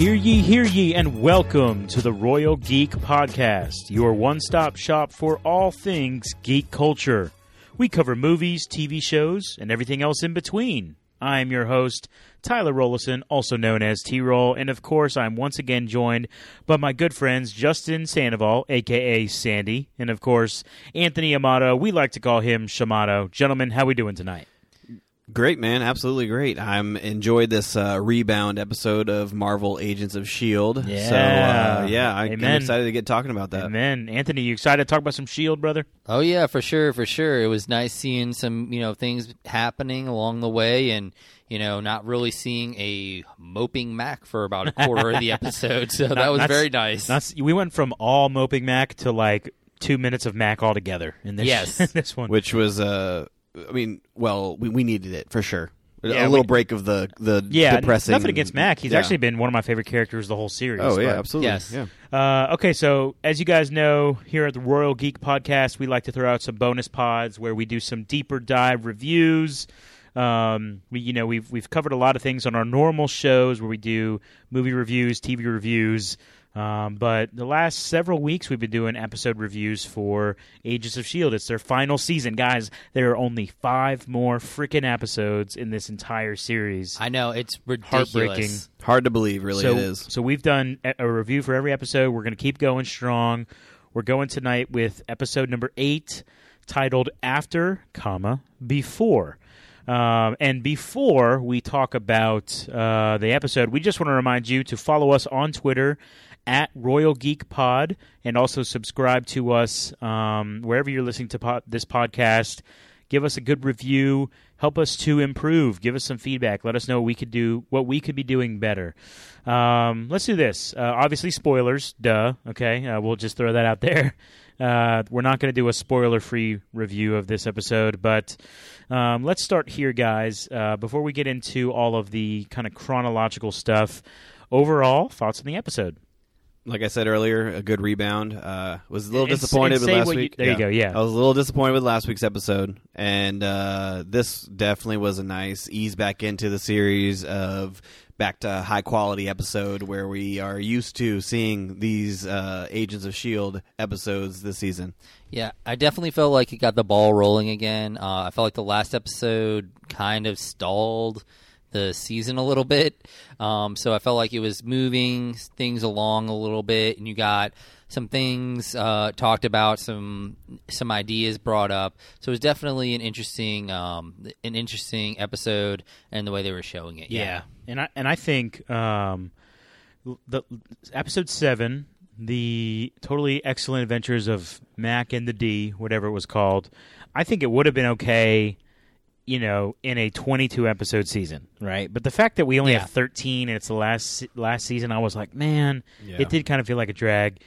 Hear ye, hear ye, and welcome to the Royal Geek Podcast, your one stop shop for all things geek culture. We cover movies, TV shows, and everything else in between. I'm your host, Tyler Rollison, also known as T Roll, and of course, I'm once again joined by my good friends Justin Sandoval, aka Sandy, and of course, Anthony Amato. We like to call him Shamato. Gentlemen, how we doing tonight? Great, man. Absolutely great. I'm enjoyed this uh, rebound episode of Marvel Agents of S.H.I.E.L.D. Yeah. So, uh, yeah, I, I'm excited to get talking about that. Amen. Anthony, you excited to talk about some Shield, brother? Oh yeah, for sure, for sure. It was nice seeing some, you know, things happening along the way and, you know, not really seeing a moping Mac for about a quarter of the episode. So that was very nice. That's, we went from all moping Mac to like two minutes of Mac altogether in this. Yes. this one. Which was, uh, I mean, well, we, we needed it for sure. Yeah, a little we- break of the the yeah, depressing. nothing against Mac. He's Yeah. actually been one of my favorite characters the whole series. Oh yeah, absolutely. Yes. Yeah. Uh, okay, so as you guys know, here at the Royal Geek Podcast, we like to throw out some bonus pods where we do some deeper dive reviews. Um, we, you know, we've we've covered a lot of things on our normal shows where we do movie reviews, TV reviews. Um, but the last several weeks, we've been doing episode reviews for Agents of Shield. It's their final season, guys. There are only five more freaking episodes in this entire series. I know it's ridiculous. Heartbreaking. Hard to believe, really. so, it is. So we've done a a review for every episode. We're going to keep going strong. We're going tonight with episode number eight, titled "After, comma Before." Um, and before we talk about uh, the episode, we just want to remind you to follow us on Twitter at Royal Geek Pod, and also subscribe to us um, wherever you're listening to this podcast. Give us a good review. Help us to improve. Give us some feedback. Let us know what we could do, what we could be doing better. Um, let's do this. Uh, obviously, spoilers. Duh. Okay, uh, we'll just throw that out there. Uh, we're not going to do a spoiler-free review of this episode, but um, let's start here, guys. Uh, before we get into all of the kind of chronological stuff, overall thoughts on the episode. Like I said earlier, a good rebound. Uh, was a little And disappointed and with last what you- week. there you go, yeah. I was a little disappointed with last week's episode, and uh, this definitely was a nice ease back into the series of back to high quality episode where we are used to seeing these uh, Agents of Shield episodes this season. Yeah, I definitely felt like it got the ball rolling again. Uh, I felt like the last episode kind of stalled the season a little bit. Um, so I felt like it was moving things along a little bit, and you got some things uh, talked about, some some ideas brought up. So it was definitely an interesting um, an interesting episode, and the way they were showing it. Yeah, and I and I think um, the episode seven, the totally excellent adventures of Mac and the D, whatever it was called. I think it would have been okay, you know, in a twenty-two episode season, right? But the fact that we only Yeah. have thirteen and it's the last last season, I was like, man, Yeah. it did kind of feel like a drag.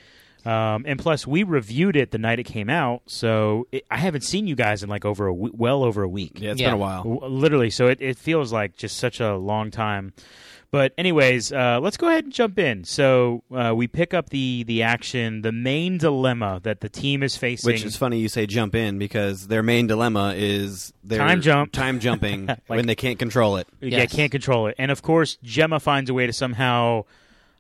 Um, and plus, we reviewed it the night it came out, so it, I haven't seen you guys in like over a we- well over a week. Yeah, it's Yeah. been a while. W- literally so it, it feels like just such a long time but anyways uh, let's go ahead and jump in so uh, we pick up the the action the main dilemma that the team is facing Which is funny you say jump in because their main dilemma is their Time jump. time jumping when they can't control it. yeah Yes. can't control it and of course jemma finds a way to somehow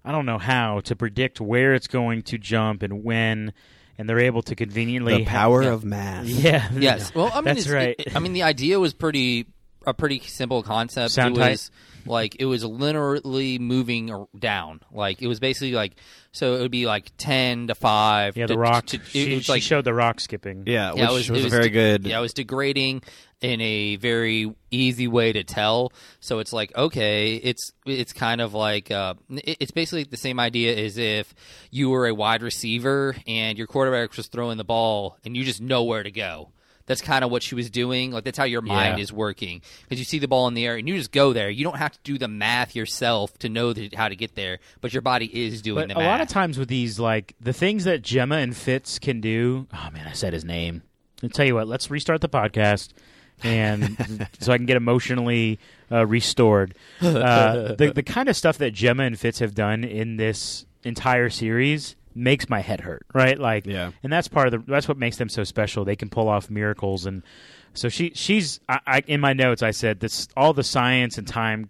i don't know how to predict where it's going to jump and when and they're able to conveniently The power yeah. of math. yeah Yes. Well, I mean, that's it's, right it- I mean, the idea was pretty a pretty simple concept. Sound it tight? Was like it was literally moving down. Like it was basically like so it would be like ten to five. yeah the rock to- it she, was she like showed the rock skipping Yeah, yeah, which it was, was, a very de- good. Yeah, it was degrading in a very easy way to tell. So it's like okay, it's it's kind of like uh, it- it's basically the same idea as if you were a wide receiver and your quarterback was throwing the ball and you just know where to go. That's kind of what she was doing. Like that's how your mind Yeah. is working because you see the ball in the air and you just go there. You don't have to do the math yourself to know that, how to get there, but your body is doing But the a math. lot of times with these, like the things that Jemma and Fitz can do. Oh man, I said his name. I'll tell you what. Let's restart the podcast, and so I can get emotionally uh, restored. Uh, the the kind of stuff that Jemma and Fitz have done in this entire series makes my head hurt. Right? Like, Yeah. and that's part of the. That's what makes them so special. They can pull off miracles, and so she she's. I, I in my notes I said this all the science and time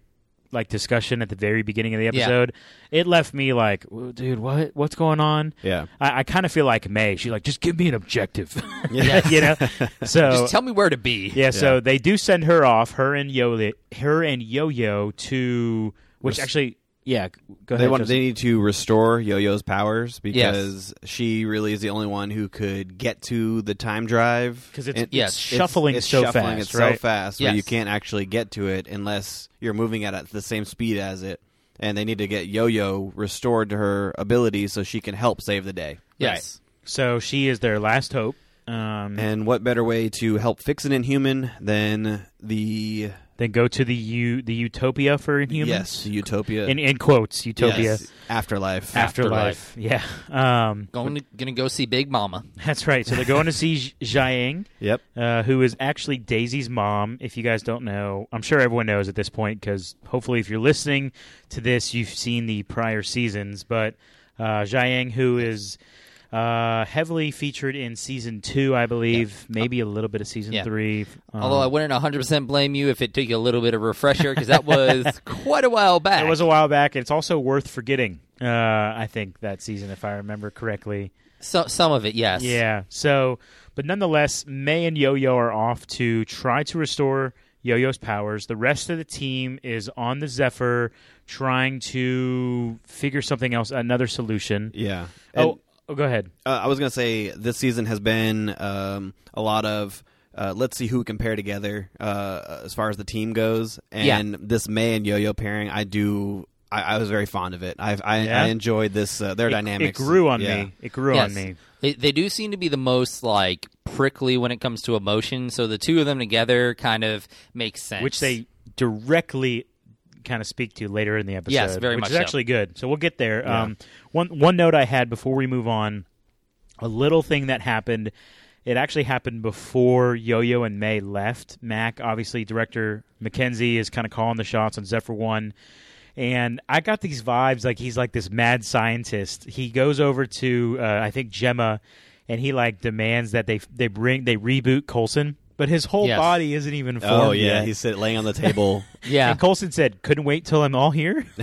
like discussion at the very beginning of the episode, it left me like, dude, what what's going on? Yeah. I, I kind of feel like May. She's like, just give me an objective, Yeah. you know. So Just tell me where to be. yeah, so they do send her off, her and Yo, her and Yo Yo to which Res- actually, yeah, go They ahead. want Joseph. they need to restore Yo-Yo's powers because she really is the only one who could get to the time drive 'Cause it's- And it's Yes. shuffling it's so shuffling fast, it so right? fast where you can't actually get to it unless you're moving at the same speed as it. And they need to get Yo-Yo restored to her abilities so she can help save the day. Yes. so she is their last hope. Um, And what better way to help fix an Inhuman than the then go to the u the utopia for Inhumans. yes Utopia in in quotes, utopia. Yes, afterlife Afterlife. Yeah. Um, Going to, gonna go see Big Mama. that's right. So they're going to see J- Jiang, Yep. uh, who is actually Daisy's mom. If you guys don't know, I'm sure everyone knows at this point because hopefully, if you're listening to this, you've seen the prior seasons. But uh, Jiang, who is uh, heavily featured in season two, I believe, maybe a little bit of season Yeah. three. Um, Although I wouldn't 100% blame you if it took you a little bit of refresher because that was quite a while back. It was a while back. It's also worth forgetting. Uh, I think that season, if I remember correctly. so, some of it, yes. Yeah. So, but nonetheless, May and Yo Yo are off to try to restore Yo Yo's powers. The rest of the team is on the Zephyr trying to figure something else, another solution. Yeah. And- Oh, oh, go ahead. Uh, I was going to say this season has been um, a lot of uh, let's see who we can pair together uh, as far as the team goes. And this May and Yo-Yo pairing, I do. I, I was very fond of it. I I, Yeah? I enjoyed this uh, their It- dynamics. It grew on Yeah. me. It grew Yes. on me. They, they do seem to be the most like prickly when it comes to emotion. So the two of them together kind of makes sense. which they directly kind of speak to later in the episode. Yes, very which much is so. actually good. So we'll get there. Yeah. Um, one one note I had before we move on, a little thing that happened. It actually happened before Yo-Yo and May left. Mac, obviously, director Mackenzie is kind of calling the shots on Zephyr One. And I got these vibes like he's like this mad scientist. He goes over to uh, I think Jemma, and he like demands that they they bring they reboot Coulson, but his whole Yes. body isn't even formed Oh yeah, yet. he's sitting laying on the table. yeah. And Coulson said, "Couldn't wait till I'm all here."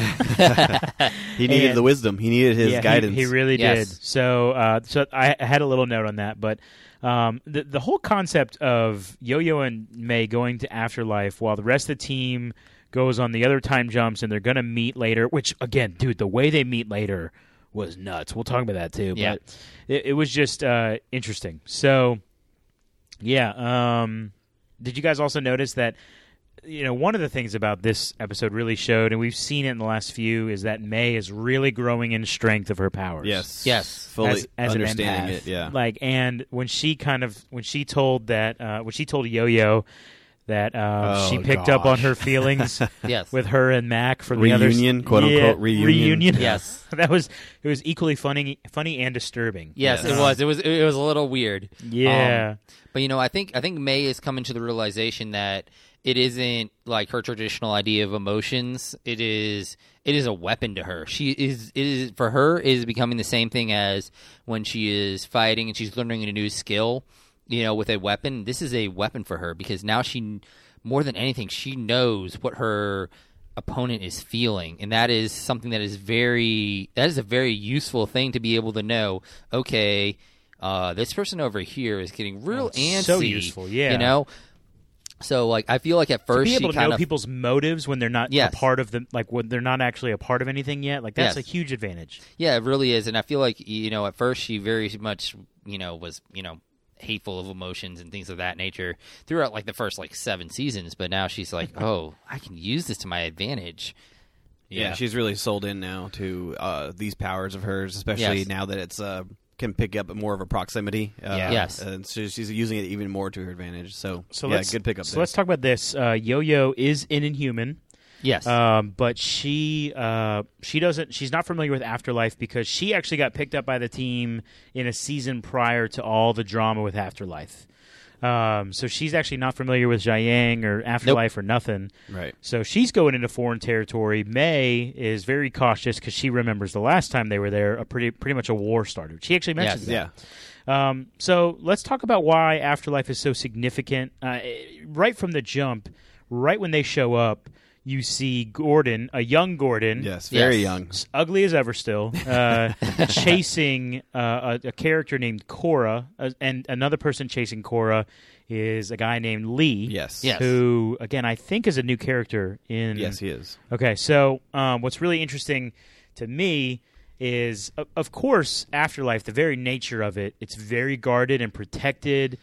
he needed And- the wisdom. He needed his yeah, he- guidance. He, really Yes. did. So, uh, so I, I had a little note on that, but um, the the whole concept of Yo-Yo and May going to Afterlife while the rest of the team goes on the other time jumps and they're going to meet later. Which again, dude, the way they meet later was nuts. We'll talk about that too. Yeah. But it, it was just uh, interesting. So, yeah. Um, did you guys also notice that? You know, one of the things about this episode really showed, and we've seen it in the last few, is that May is really growing in strength of her powers. yes, Yes. fully as, as understanding empath. it. Yeah, Like, and when she kind of when she told that uh, when she told Yo Yo that uh, Oh, she picked up on her feelings Yes. with her and Mac for the other Reunion, quote, yeah, unquote, reunion. Yes. that was it was equally funny, funny and disturbing. Yes, Yes. it was. It was. It was a little weird. Yeah, Um, but you know, I think I think May is coming to the realization that it isn't like her traditional idea of emotions. It is it is a weapon to her. She is it is for her is becoming the same thing as when she is fighting and she's learning a new skill. You know, with a weapon, this is a weapon for her because now she more than anything she knows what her opponent is feeling and that is something that is very that is a very useful thing to be able to know okay uh, this person over here is getting real Oh, antsy so useful, yeah. you know so like i feel like at to first be she able to kind know of people's motives when they're not Yes. a part of the like when they're not actually a part of anything yet. Like that's Yes. a huge advantage. yeah it really is and i feel like you know at first she very much you know was you know hateful of emotions and things of that nature throughout like the first like seven seasons but now she's like oh i can use this to my advantage Yeah, she's really sold in now to uh, these powers of hers, especially Yes. now that it's uh, can pick up more of a proximity. Uh, Yes. and so she's using it even more to her advantage. So, So yeah, let's good pickup. So there. let's talk about this. Uh, Yo Yo is an Inhuman. yes Um, but she uh, she doesn't she's not familiar with Afterlife because she actually got picked up by the team in a season prior to all the drama with Afterlife. Um, so she's actually not familiar with Jiang or Afterlife or nothing. right. So she's going into foreign territory. May is very cautious because she remembers the last time they were there, a pretty pretty much a war started. She actually mentions Yes. that. Yeah, Um, so let's talk about why Afterlife is so significant. Uh, right from the jump, right when they show up, you see Gordon, a young Gordon, Yes, very Yes. young. ugly as ever still, uh, chasing uh, a, a character named Cora, uh, and another person chasing Cora is a guy named Lee. Yes. Yes. Who again I think is a new character in Yes, he is. Okay, so um, what's really interesting to me is, of, of course, Afterlife, the very nature of it, it's very guarded and protected,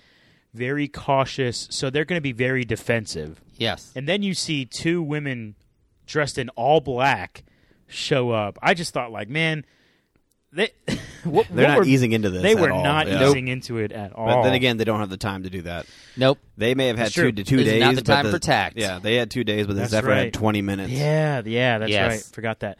very cautious, so they're going to be very defensive. Yes. And then you see two women dressed in all black show up. I just thought, like, man, they what, They're what not were- easing into this. They at were all. not Yeah. easing into it at all. But then again, they don't have the time to do that. Nope. They may have had That's true. two two This is days. not the but time for tact. Yeah, they had two days, but the That's Zephyr right. had twenty minutes. Yeah, yeah, that's Yes. right. Forgot that.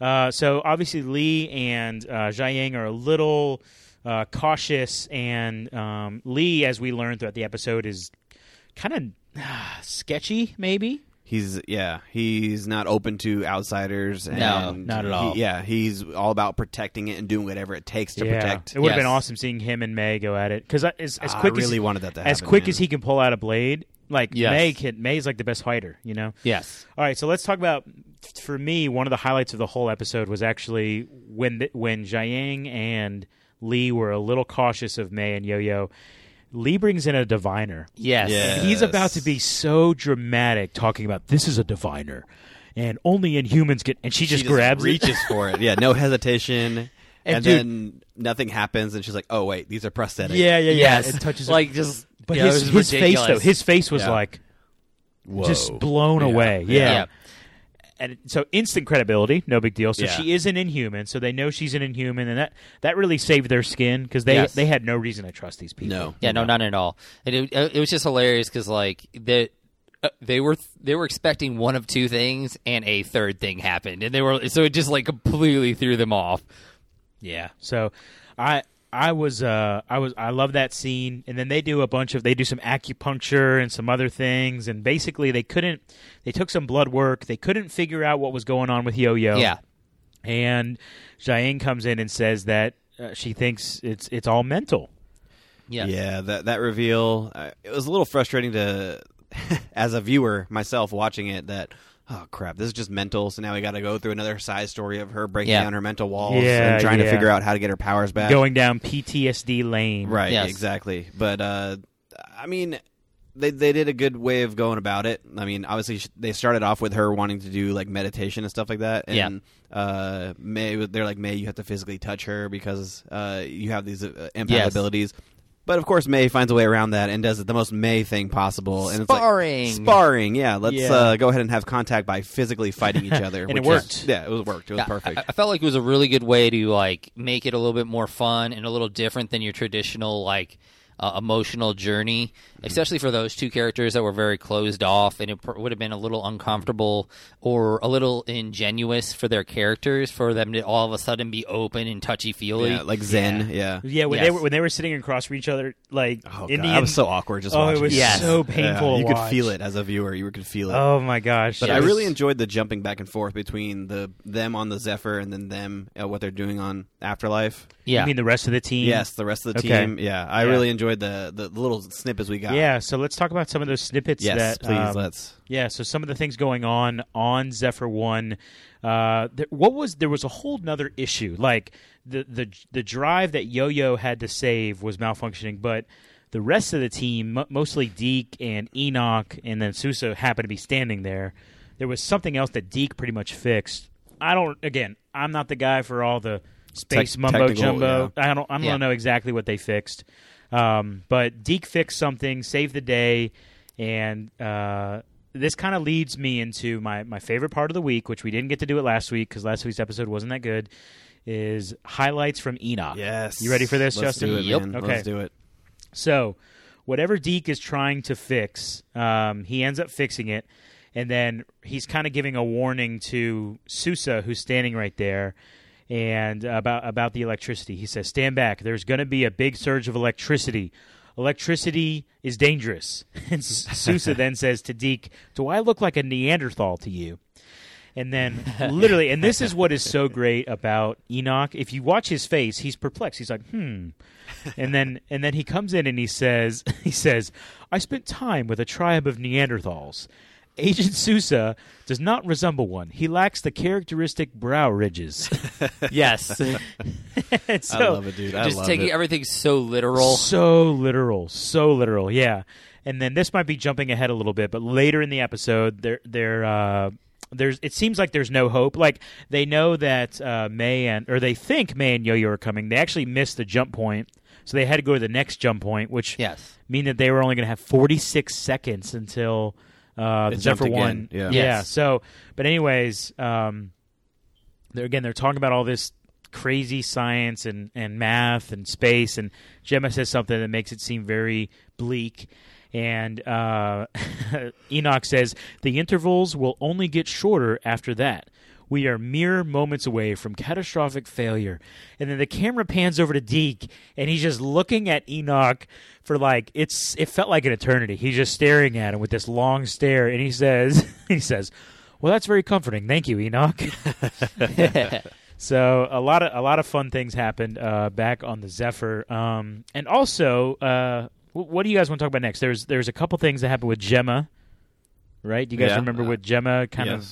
Uh, so obviously Lee and uh, Jiaying are a little uh, cautious, and um, Lee, as we learned throughout the episode, is kind of sketchy, maybe. He's yeah, he's not open to outsiders. And No, not at he- all. yeah, he's all about protecting it and doing whatever it takes to yeah, protect. it would have been awesome seeing him and May go at it because as, as quick I really as wanted that to happen, as quick man. as he can pull out a blade, like Yes. May can. May's like the best fighter, you know. Yes. All right, so let's talk about. For me, one of the highlights of the whole episode was actually when the, when Jiaying and Lee were a little cautious of May and Yo Yo. Lee brings in a diviner. Yes. Yeah. He's about to be so dramatic, talking about this is a diviner, and only Inhumans get. And she, She just grabs it. reaches for it. Yeah, no hesitation. And And, dude- then nothing happens, and she's like, "Oh wait, these are prosthetics." Yeah, yeah, yeah. Yes. It touches. like just. but yeah, his his was face though, his face was Yeah. like Whoa. just blown Yeah. away. Yeah. Yeah. Yeah. And so instant credibility, no big deal. So Yeah. she is an Inhuman, so they know she's an Inhuman, and that that really saved their skin because they Yes. they had no reason to trust these people. No. Yeah, no, not at all. And it, it was just hilarious because like the. uh, They were they were expecting one of two things, and a third thing happened, and they were so it just like completely threw them off. Yeah. So I I was uh I was I love that scene. And then they do a bunch of they do some acupuncture and some other things. And basically they couldn't they took some blood work. They couldn't figure out what was going on with Yo-Yo. Yeah, And Jiaying comes in and says that uh, she thinks it's it's all mental. yeah, Yeah, that that reveal uh, it was a little frustrating to as a viewer myself watching it that oh crap, this is just mental. So now we got to go through another side story of her breaking Yeah. down her mental walls Yeah, and trying yeah. to figure out how to get her powers back. Going down PTSD lane. right, Yes. exactly. But uh I mean they they did a good way of going about it. I mean, obviously sh- they started off with her wanting to do like meditation and stuff like that. And uh May they're like May you have to physically touch her because uh you have these uh, empath Yes. abilities. But of course, May finds a way around that and does the most May thing possible. And Sparring. it's like, sparring. Yeah, let's Yeah. Uh, go ahead and have contact by physically fighting each other. And it worked. is- yeah, it was worked. It was Yeah, perfect. I, I felt like it was a really good way to like make it a little bit more fun and a little different than your traditional like uh, emotional journey, especially for those two characters that were very closed off, and it pr- would have been a little uncomfortable or a little ingenuous for their characters for them to all of a sudden be open and touchy feely. yeah, like Zen. Yeah. Yeah, when Yes. they were when they were sitting across from each other, like Oh god, Indian. that was so awkward. Just oh, watching it was Yes. so Yeah, painful. you to could feel it as a viewer. You could feel it. Oh my gosh! But it I was- really enjoyed the jumping back and forth between the them on the Zephyr and then them uh, what they're doing on Afterlife. Yeah, You mean the rest of the team? Yes, the rest of the Okay. team. Yeah, I Yeah. really enjoyed the the little snippets we got. Yeah. So let's talk about some of those snippets. Yes, that, please. um, let's. Yeah, so some of the things going on on Zephyr One, uh, there, what was there was a whole nother issue. Like the the the drive that Yo Yo had to save was malfunctioning, but the rest of the team, m- mostly Deke and Enoch, and then Sousa, happened to be standing there. There was something else that Deke pretty much fixed. I don't. Again, I'm not the guy for all the space Tec- mumbo jumbo. I don't. I don't Yeah. know exactly what they fixed. Um, but Deke fixed something, saved the day, and uh, this kind of leads me into my, my favorite part of the week, which we didn't get to do it last week because last week's episode wasn't that good. Is highlights from Enoch. Yes. You ready for this, Let's Justin? Do it, Yep. man. Okay. Let's do it. So, whatever Deke is trying to fix, um, he ends up fixing it, and then he's kind of giving a warning to Sousa, who's standing right there, and about about the electricity. He says, "Stand back. There's going to be a big surge of electricity. Electricity is dangerous." And S- Sousa then says to Deke, "Do I look like a Neanderthal to you?" And then, literally, and this is what is so great about Enoch. If you watch his face, he's perplexed. He's like, "Hmm." And then, and then he comes in and he says, "He says, I spent time with a tribe of Neanderthals. Agent Sousa does not resemble one. He lacks the characteristic brow ridges. Yes, so, I love it, dude. I just love taking it. everything so literal. So literal, so literal, yeah. And then this might be jumping ahead a little bit, but later in the episode, there, there, uh, there's. It seems like there's no hope. Like they know that uh, May and or they think May and Yo-Yo are coming. They actually missed the jump point, so they had to go to the next jump point, which Yes. mean that they were only going to have 46 seconds until uh, the jumped Zephyr again, one. yeah. Yes. So, but anyways, um, they're again they're talking about all this crazy science and and math and space, and Jemma says something that makes it seem very bleak. And uh, Enoch says the intervals will only get shorter after that. We are mere moments away from catastrophic failure. And then the camera pans over to Deke, and he's just looking at Enoch for like it's. It felt like an eternity. He's just staring at him with this long stare, and he says, he says, "Well, that's very comforting. Thank you, Enoch." So a lot of a lot of fun things happened uh, back on the Zephyr, um, and also, uh, wh- what do you guys want to talk about next? There's there's a couple things that happened with Jemma, right? Do you guys Yeah. remember Uh, with Jemma? Kind of.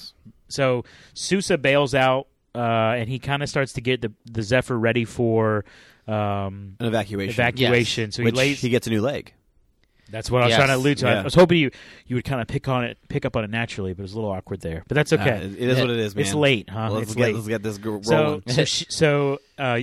Yes. So Sousa bails out, uh, and he kind of starts to get the the Zephyr ready for um, An evacuation. evacuation. So he Which lays. he gets a new leg. that's what I was Yes. trying to allude to. I was hoping you you would kind of pick on it, pick up on it naturally, but it was a little awkward there. But that's okay. Uh, it is what it is, man. it's late, huh? Let's it's get late. let's get this gr- So, rolling. so, she, so uh,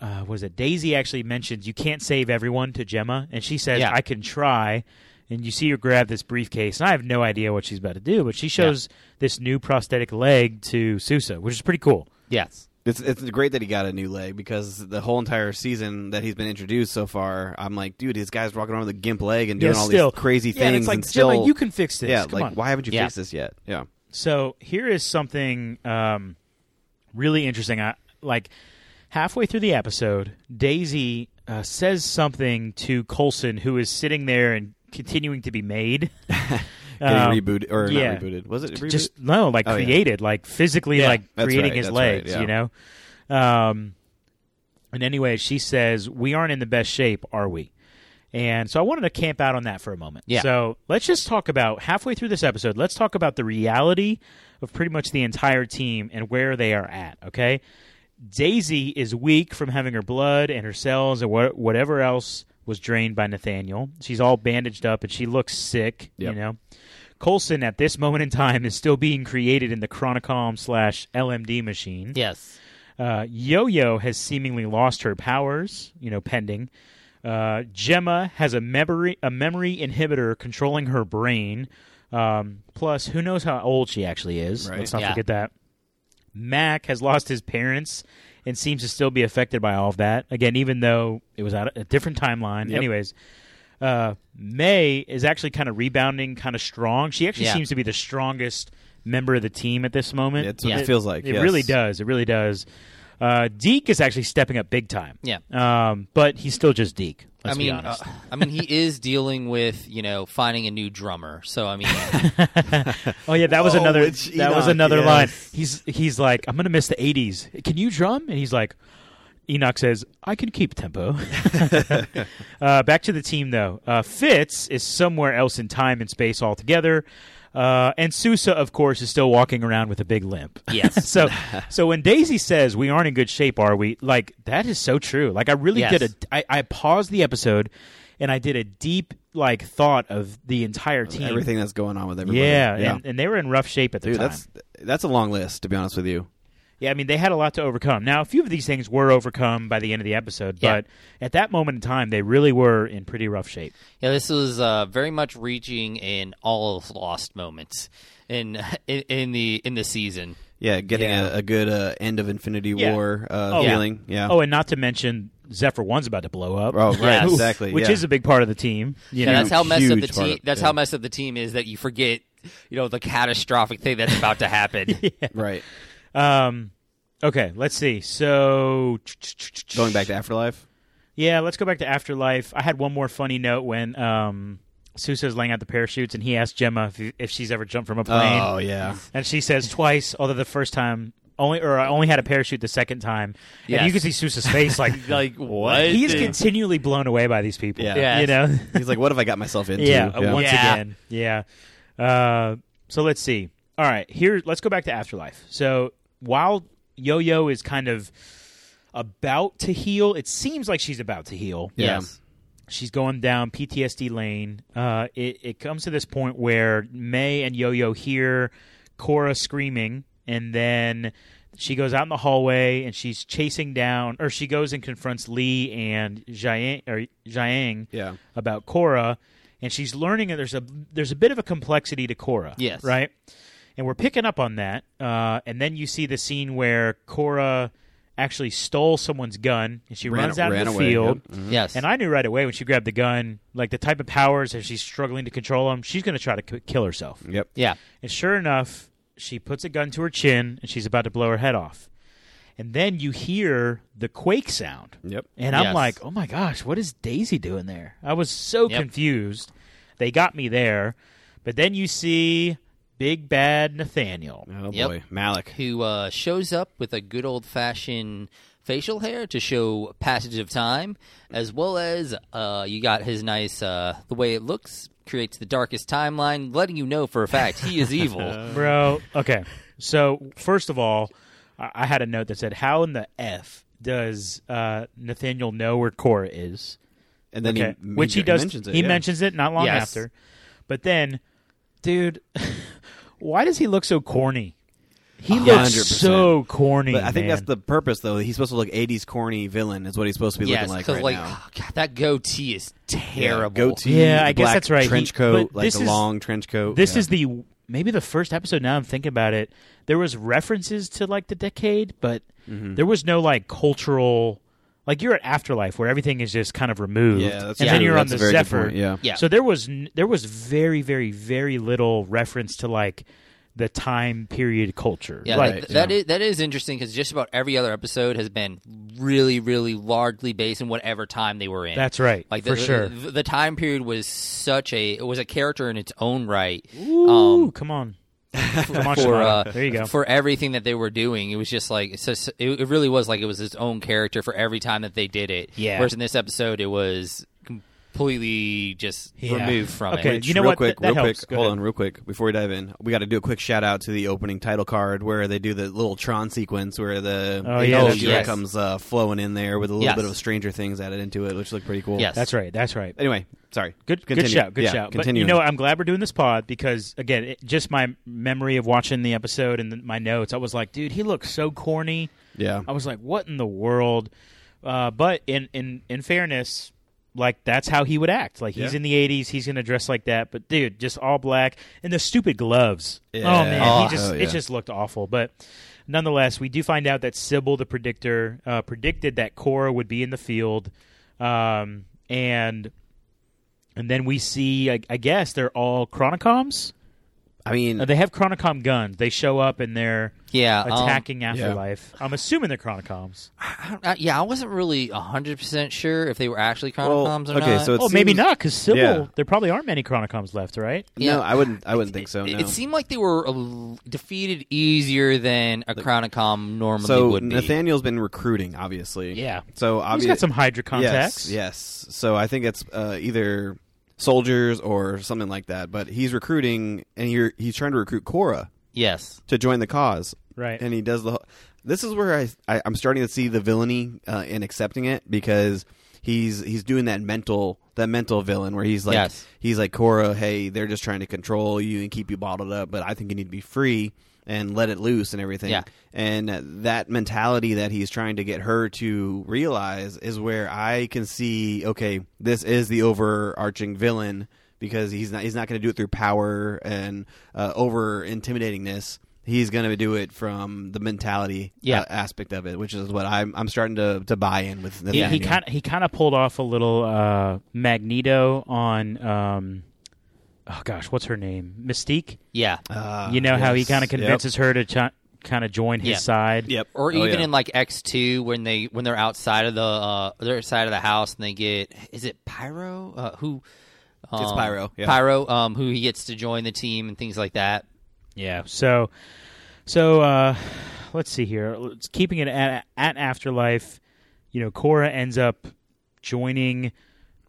uh, was it Daisy actually mentions you can't save everyone to Jemma, and she says Yeah. I can try. And you see her grab this briefcase, and I have no idea what she's about to do, but she shows this new prosthetic leg to Sousa, which is pretty cool. yes. It's it's great that he got a new leg because the whole entire season that he's been introduced so far, I'm like, dude, this guy's walking around with a gimp leg and doing Yeah, all still. these crazy Yeah, things. and it's like and Jemma, still, you can fix this. yeah, Come like on. why haven't you Yeah. fixed this yet? Yeah, So here is something um, really interesting. I, like halfway through the episode, Daisy uh, says something to Coulson, who is sitting there and continuing to be made. getting Um, rebooted or yeah. not rebooted? Was it rebooted? just no, like Oh, yeah. created, like physically, Yeah, like creating right, his right, legs. yeah. You know. Um, and anyway, she says we aren't in the best shape, are we? And so I wanted to camp out on that for a moment. Yeah. So let's just talk about halfway through this episode. Let's talk about the reality of pretty much the entire team and where they are at. Okay. Daisy is weak from having her blood and her cells and wha- whatever else was drained by Nathaniel. She's all bandaged up and she looks sick. Yep. You know. Coulson at this moment in time is still being created in the Chronicom slash LMD machine. Yes. Uh, Yo-Yo has seemingly lost her powers, you know, pending. Uh, Jemma has a memory a memory inhibitor controlling her brain. Um, plus, who knows how old she actually is? Right. Let's not Yeah. forget that. Mac has lost his parents and seems to still be affected by all of that. Again, even though it was at a different timeline. Yep. Anyways, uh, May is actually kind of rebounding, kind of strong. She actually Yeah. seems to be the strongest member of the team at this moment. It's what Yeah. it feels like. It yes. really does. It really does. Uh, Deke is actually stepping up big time. Yeah. Um, but he's still just Deke. Let's I mean, be uh. I mean, he is dealing with you know finding a new drummer. So I mean, oh yeah, that was Oh, another. it's That was another yes. line. He's he's like, I'm gonna miss the '80s. Can you drum? And he's like, Enoch says, I can keep tempo. uh, back to the team though. Uh, Fitz is somewhere else in time and space altogether. Uh, and Sousa, of course, is still walking around with a big limp. Yes. so, so when Daisy says we aren't in good shape, are we? Like that is so true. Like I really Yes. did a. I, I paused the episode, and I did a deep like thought of the entire team. everything that's going on with everybody. Yeah, yeah. And, and they were in rough shape at the Dude, time. that's that's a long list to be honest with you. Yeah, I mean they had a lot to overcome. Now, a few of these things were overcome by the end of the episode, Yeah. but at that moment in time, they really were in pretty rough shape. yeah, this was uh, very much reaching an all lost moment in in, in the in the season. Yeah, getting Yeah. A, a good uh, end of Infinity Yeah. War uh, Oh, feeling. Yeah. Oh, and not to mention Zephyr One's about to blow up. Oh, right, Yes. exactly. which yeah. is a big part of the team. You Yeah, know? that's how messed up the team. That's yeah. how messed up the team is that you forget, you know, the catastrophic thing that's about to happen. right. Um, okay, let's see. So Going back to Afterlife. Yeah, let's go back to Afterlife. I had one more funny note when um, Sousa's laying out the parachutes, and he asked Jemma if, if she's ever jumped from a plane, Oh yeah. and she says twice. Although the first time only, or I only had a parachute the second time, and you can see Sousa's face like, like what? he is continually blown away by these people. Yeah. Yes. you know. He's like, what have I got myself into? yeah, uh, once Yeah. again, yeah. Uh, So let's see. All right, here let's go back to Afterlife. So while Yo-Yo is kind of about to heal, it seems like she's about to heal. Yeah. She's going down PTSD lane. Uh, it, it comes to this point where May and Yo-Yo hear Cora screaming, and then she goes out in the hallway and she's chasing down, or she goes and confronts Lee and Jiang, or Jiang Yeah. about Cora, and she's learning that there's a there's a bit of a complexity to Cora. Yes. right. And we're picking up on that. Uh, and then you see the scene where Cora actually stole someone's gun and she Ran- runs out of the away, field. yep. Mhm. Yes. And I knew right away when she grabbed the gun, like the type of powers, if she's struggling to control them, she's going to try to k- kill herself. Yep. yeah. And sure enough, she puts a gun to her chin and she's about to blow her head off. And then you hear the quake sound. Yep. And I'm Yes. like, oh my gosh, what is Daisy doing there? I was so Yep. confused. They got me there. But then you see Big Bad Nathaniel. Oh Yep. boy, Malick. Who uh, shows up with a good old fashioned facial hair to show passage of time, as well as uh, you got his nice uh, the way it looks creates the darkest timeline, letting you know for a fact he is evil. Bro, okay. So, first of all, I I had a note that said, How in the F does uh, Nathaniel know where Cora is? And then Okay. he Which he mention- does. mentions it. he yeah. mentions it not long Yes. after. But then, dude, why does he look so corny? He looks 100%. so corny. But I think man. that's the purpose, though. He's supposed to look '80s corny villain. Is what he's supposed to be yes, looking like because right like now. oh, God, that goatee is terrible. goatee. Yeah, I guess that's right. Trench coat, but like this a is- long trench coat. This Yeah. is the maybe the first episode. Now I'm thinking about it. There was references to like the decade, but Mm-hmm. there was no like cultural. Like you're at Afterlife, where everything is just kind of removed, Yeah, that's and Yeah. then you're That's on the Zephyr. point, yeah. Yeah. So there was n- there was very very very little reference to like the time period culture. Yeah, like, that, that is that is interesting because just about every other episode has been really, really largely based in whatever time they were in. that's right, like for the, sure. The, the time period was such a it was a character in its own right. Ooh, um, come on, for uh, there you go. for everything that they were doing. It was just like it's just, it, it really was like it was its own character for every time that they did it. Yeah. Whereas in this episode, it was completely just Yeah. removed from Okay. it. you know real what? quick, That- that real helps. quick. Go Hold ahead. on, real quick. Before we dive in, we got to do a quick shout out to the opening title card where they do the little Tron sequence where the Oh, yeah, AEW yes. comes uh, flowing in there with a little Yes. bit of Stranger Things added into it, which looked pretty cool. Yes. That's right. That's right. Anyway, sorry. Good, Continue. good shout, good Yeah, shout. But you know. I'm glad we're doing this pod because again, it, just my memory of watching the episode and the, my notes, I was like, dude, he looks so corny. Yeah. I was like, what in the world? Uh, but in in in fairness, like that's how he would act. Like he's Yeah. in the '80s, he's gonna dress like that. But dude, just all black and the stupid gloves. Yeah. Oh man, Oh. he just Oh, it just looked awful. But nonetheless, we do find out that Sybil, the predictor, uh, predicted that Cora would be in the field, um, and and then we see, I, I guess they're all Chronicoms. I mean, Uh, they have Chronicom guns. They show up and they're yeah, um, attacking Afterlife. I'm assuming they're Chronicoms. I don't- uh, yeah, I wasn't really hundred percent sure if they were actually Well, Chronicoms or okay, not. so it oh, maybe not because Sybil. Yeah. There probably aren't many Chronicoms left, right? Yeah. no, I wouldn't. I wouldn't think so. It- No. It seemed like they were uh, defeated easier than a Chronicom normally so would be. Nathaniel's been recruiting, obviously. Yeah. So He's obviously, got some Hydra contacts. Yes, yes. So I think it's uh, either soldiers or something like that. But he's recruiting, and he, he's trying to recruit Cora yes, to join the cause. Right. And he does the. This is where I, I I'm starting to see the villainy uh, in accepting it because he's he's doing that mental that mental villain where he's like Yes. he's like Cora, hey, they're just trying to control you and keep you bottled up, but I think you need to be free and let it loose and everything. Yeah. And that mentality that he's trying to get her to realize is where I can see, okay, this is the overarching villain because he's not he's not going to do it through power and uh, over intimidatingness. He's going to do it from the mentality Yeah. uh, aspect of it, which is what I'm I'm starting to, to buy in with. He, Nathaniel. he kind he kind of pulled off a little uh, Magneto on um, oh gosh, what's her name? Mystique. yeah, Uh, you know how he kind of Yep. convinces her to ch- kind of join his Yeah. side. Yep. or Oh, even yeah. in like X two when they when they're outside of the uh, their side of the house and they get is it Pyro uh, who um, It's Pyro, yeah. Pyro um, who he gets to join the team and things like that. Yeah. So, so uh, let's see here. Let's keeping it at, at Afterlife. You know, Cora ends up joining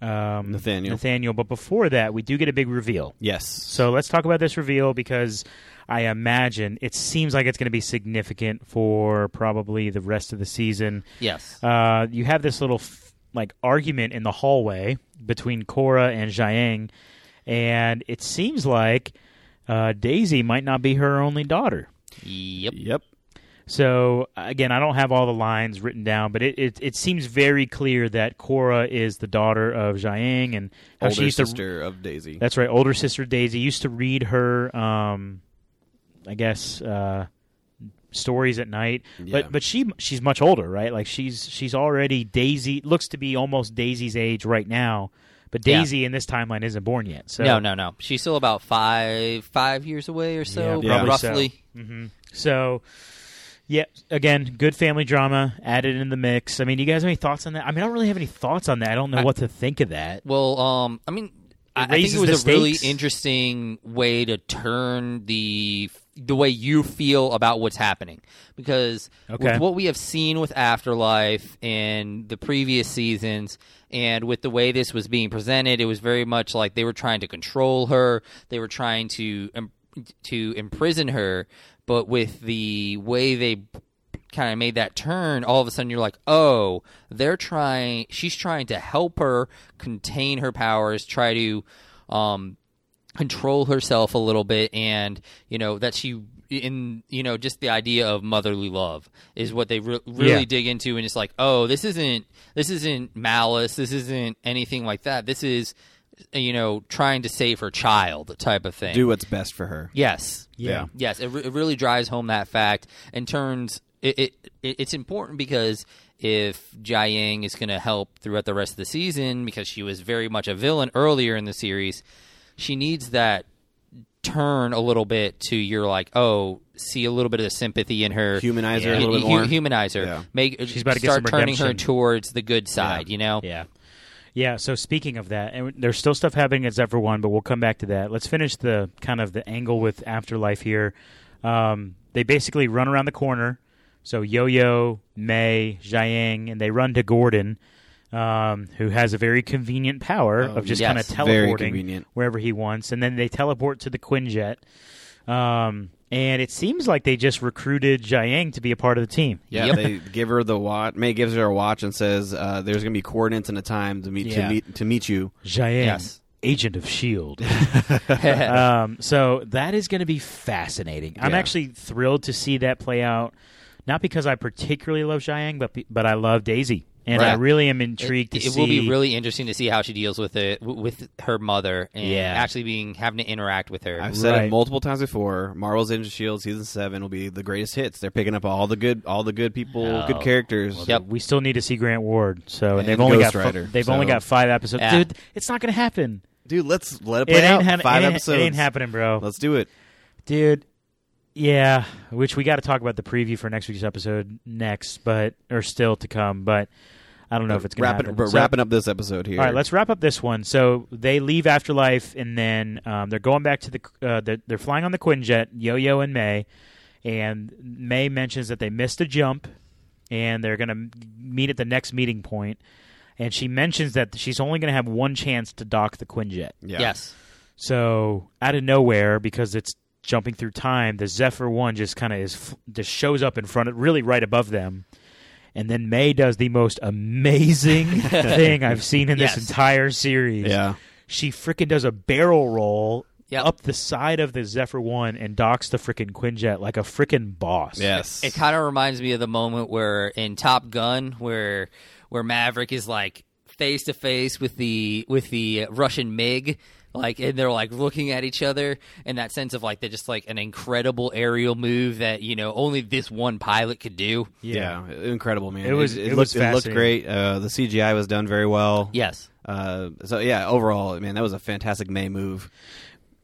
um, Nathaniel. Nathaniel. But before that, we do get a big reveal. Yes. So let's talk about this reveal because I imagine it seems like it's going to be significant for probably the rest of the season. Yes. Uh, you have this little f- like argument in the hallway between Cora and Jiang, and it seems like uh, Daisy might not be her only daughter. Yep. Yep. So again, I don't have all the lines written down, but it, it, it seems very clear that Cora is the daughter of Jiang and how she Older used to sister of Daisy. That's right. Older sister Daisy used to read her, um, I guess, uh, stories at night. Yeah. But but she she's much older, right? Like she's she's already Daisy looks to be almost Daisy's age right now. But Yeah. Daisy in this timeline isn't born yet. So no, no, no. She's still about five five years away or so, Yeah, probably so. roughly. hmm So. Yeah, again, good family drama added in the mix. I mean, do you guys have any thoughts on that? I mean, I don't really have any thoughts on that. I don't know I- what to think of that. Well, um, I mean, I, I think it was a really interesting way to turn the the way you feel about what's happening because Okay. with what we have seen with Afterlife and the previous seasons and with the way this was being presented it was very much like they were trying to control her they were trying to to imprison her but with the way they kind of made that turn, all of a sudden you're like, oh, they're trying. She's trying to help her contain her powers, try to um, control herself a little bit, and you know that she. In you know, just the idea of motherly love is what they re- really Yeah. dig into, and it's like, oh, this isn't this isn't malice, this isn't anything like that. This is, you know, trying to save her child type of thing. Do what's best for her. Yes. Yeah. Yes, it, re- it really drives home that fact and turns it. it, it it's important because if Jiang is going to help throughout the rest of the season, because she was very much a villain earlier in the series, she needs that turn a little bit to you're like, oh, see a little bit of the sympathy in her, Humanize her Yeah. a little bit more. humanize her, Yeah. make She's about to get start some turning her towards the good side. You know, Yeah. Yeah, so speaking of that, and there's still stuff happening at Zephyr 1, but we'll come back to that. Let's finish the kind of the angle with Afterlife here. Um, they basically run around the corner. So Yo-Yo, May, Jiang, and they run to Gordon, um, who has a very convenient power Oh, of just yes. kind of teleporting wherever he wants. And then they teleport to the Quinjet. Um, and it seems like they just recruited Jiang to be a part of the team. Yeah, Yep. they give her the watch. May gives her a watch and says, uh, "There's going to be coordinates and a time to meet Yeah. to meet to meet you." Jiang, Yes. agent of S.H.I.E.L.D. um, so that is going to be fascinating. I'm Yeah. actually thrilled to see that play out. Not because I particularly love Jiang, but but I love Daisy, and I really am intrigued it, to it see. will be really interesting to see how she deals with it with her mother and Yeah. actually being having to interact with her. I've said Right. it multiple times before. Marvel's Agents of Shield season seven will be the greatest hits. They're picking up all the good, all the good people, Oh. good characters. Yep. We still need to see Grant Ward. So and And they've only Ghost got fi- Rider, they've only got five episodes. Yeah. Dude, it's not going to happen. Dude, let's let it It play ain't, out. ha- Five it episodes. It ain't happening, bro. Let's do it. Dude, yeah. Which we got to talk about the preview for next week's episode next, but or still to come. But I don't know if it's going to wrapping, happen. we're So- wrapping up this episode here. All right, let's wrap up this one. So they leave Afterlife, and then um, they're going back to the. Uh, they're, they're flying on the Quinjet, Yo-Yo and May, and May mentions that they missed a jump, and they're going to meet at the next meeting point. And she mentions that she's only going to have one chance to dock the Quinjet. Yeah. Yes. So out of nowhere, because it's jumping through time, the Zephyr One just kind of is just shows up in front of, really right above them. And then May does the most amazing thing I've seen in this Yes. entire series. Yeah. She freaking does a barrel roll Yep. up the side of the Zephyr One and docks the freaking Quinjet like a freaking boss. Yes. It kind of reminds me of the moment where in Top Gun, where where Maverick is like face to face with the with the Russian MiG, like and they're like looking at each other, and that sense of like they're just like an incredible aerial move that you know only this one pilot could do. yeah. incredible, man. It was- It, it looked, was it looked great. Uh, the CGI was done very well. Yes. Uh, so yeah, overall, man, that was a fantastic May move.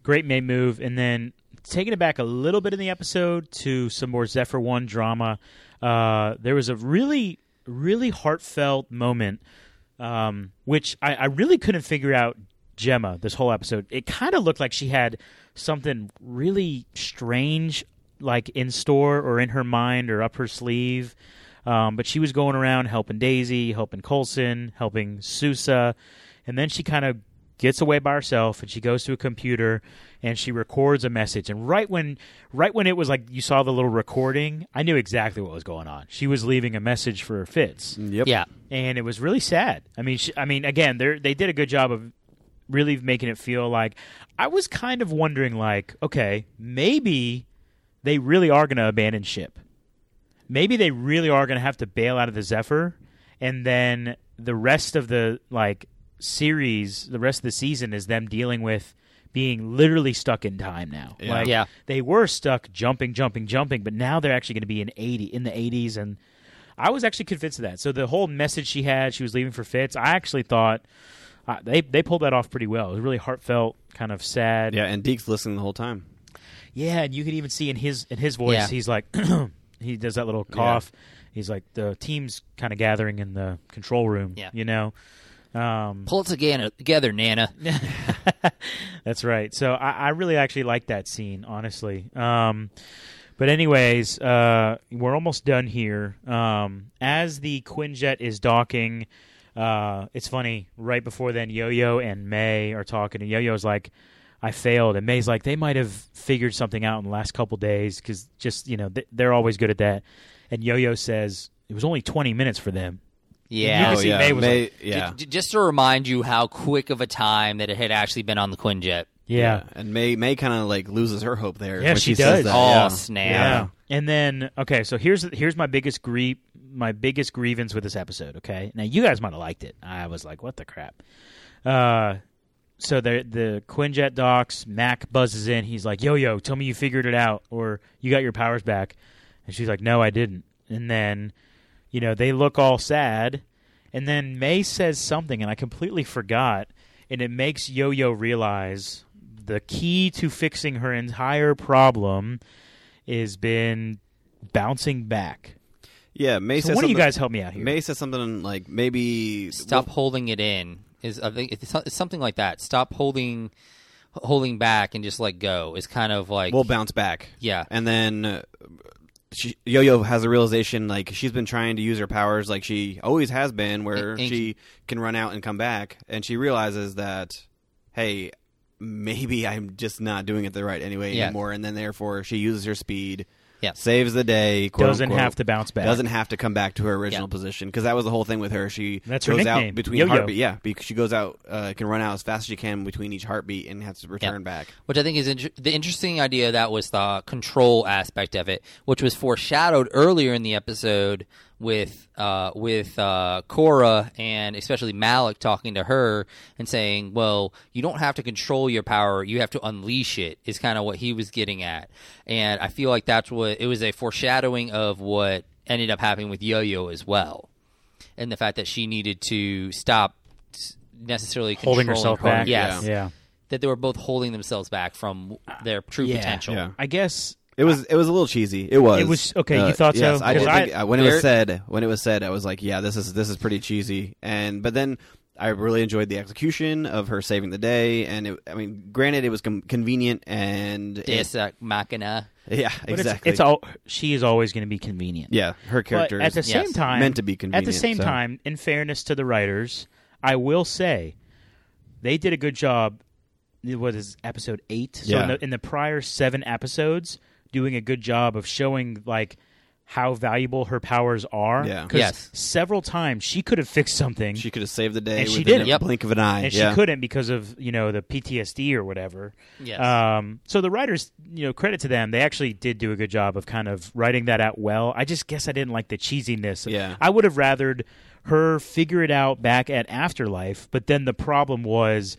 great May move, and then taking it back a little bit in the episode to some more Zephyr One drama. Uh, there was a really, really heartfelt moment, um, which I, I really couldn't figure out. Jemma, this whole episode, it kind of looked like she had something really strange, like in store or in her mind or up her sleeve. Um, but she was going around helping Daisy, helping Coulson, helping Sousa, and then she kind of gets away by herself and she goes to a computer and she records a message and right when right when it was like you saw the little recording i knew exactly what was going on she was leaving a message for fitz Yep. Yeah. and it was really sad i mean she, i mean again they they did a good job of really making it feel like i was kind of wondering like okay maybe they really are going to abandon ship maybe they really are going to have to bail out of the Zephyr, and then the rest of the like series, the rest of the season is them dealing with being literally stuck in time now. Yeah. Like Yeah. they were stuck jumping, jumping, jumping, but now they're actually going to be in eighty in the eighties, and I was actually convinced of that. So the whole message she had, she was leaving for Fitz. I actually thought. Uh, they they pulled that off pretty well. It was really heartfelt, kind of sad. Yeah, and Deke's listening the whole time. Yeah, and you could even see in his in his voice, Yeah. he's like, he does that little cough. He's like, the team's kind of gathering in the control room. Yeah. you know. Um, Pull it together, together Nana. that's right. So I, I really actually like that scene, honestly. Um, but anyways, uh, we're almost done here. Um, as the Quinjet is docking, uh, it's funny. Right before then, Yo-Yo and May are talking, and Yo-Yo's like, "I failed," and May's like, "They might have figured something out in the last couple days because just you know th- they're always good at that." And Yo-Yo says it was only twenty minutes for them. Yeah. You can oh, see yeah. May was like- yeah. J- j- just to remind you how quick of a time that it had actually been on the Quinjet. Yeah, And May May kind of like loses her hope there. Yeah, when she says does. that. Oh, yeah. snap. Yeah. And then okay, so here's here's my biggest grief my biggest grievance with this episode, okay? Now you guys might have liked it. I was like, what the crap? Uh so the the Quinjet docks, Mack buzzes in, he's like, Yo yo, tell me you figured it out or you got your powers back. And she's like, No, I didn't. And then, you know, they look all sad. And then May says something and I completely forgot. And it makes Yo Yo realize the key to fixing her entire problem is been bouncing back. Yeah, May So says one of you something- guys help me out here. May says something like maybe Stop holding it in. Is I think it's, it's something like that. Stop holding holding back and just let go. Is kind of like we'll bounce back. yeah. And then uh, she, Yo-Yo has a realization like she's been trying to use her powers like she always has been, where And- and she can run out and come back, and she realizes that, hey, maybe I'm just not doing it the right anyway Yeah. anymore, and then therefore she uses her speed, Yeah. saves the day, quote Doesn't unquote, have to bounce back. doesn't have to come back to her original Yeah. position because that was the whole thing with her. She That's her goes nickname, out between Yo-Yo. heartbeat, yeah, because she goes out, uh, can run out as fast as she can between each heartbeat and has to return back. Which I think is inter- the interesting idea. That was the control aspect of it, which was foreshadowed earlier in the episode with uh, with uh, Kora and especially Malick talking to her and saying, "Well, you don't have to control your power; you have to unleash it." Is kind of what he was getting at, and I feel like that's what it was a foreshadowing of what ended up happening with Yo-Yo as well, and the fact that she needed to stop necessarily holding controlling herself her- back. Yes, Yeah. that they were both holding themselves back from their true Yeah. potential. Yeah. I guess It was it was a little cheesy. It was. It was- okay, you Uh, thought so? yes, I did Because think uh, when it was said when it was said, I was like, yeah, this is this is pretty cheesy. And but then I really enjoyed the execution of her saving the day. And it, I mean, granted, it was com- convenient and it- Deus Ex Machina. yeah, but exactly. it's, it's all she is always going to be convenient. yeah, her character But at the same yes, time, meant to be convenient. At the same so- time, in fairness to the writers, I will say they did a good job. What is episode eight? So Yeah. in, the, in the prior seven episodes, doing a good job of showing like how valuable her powers are. Yeah. Yes. several times she could have fixed something, she could have saved the day And she did a. Yep. blink of an eye. and yeah. she couldn't because of you know the PTSD or whatever. Yes. Um, so the writers, you know, credit to them. They actually did do a good job of kind of writing that out well. I just guess I didn't like the cheesiness. Yeah. I would have rathered her figure it out back at Afterlife, but then the problem was,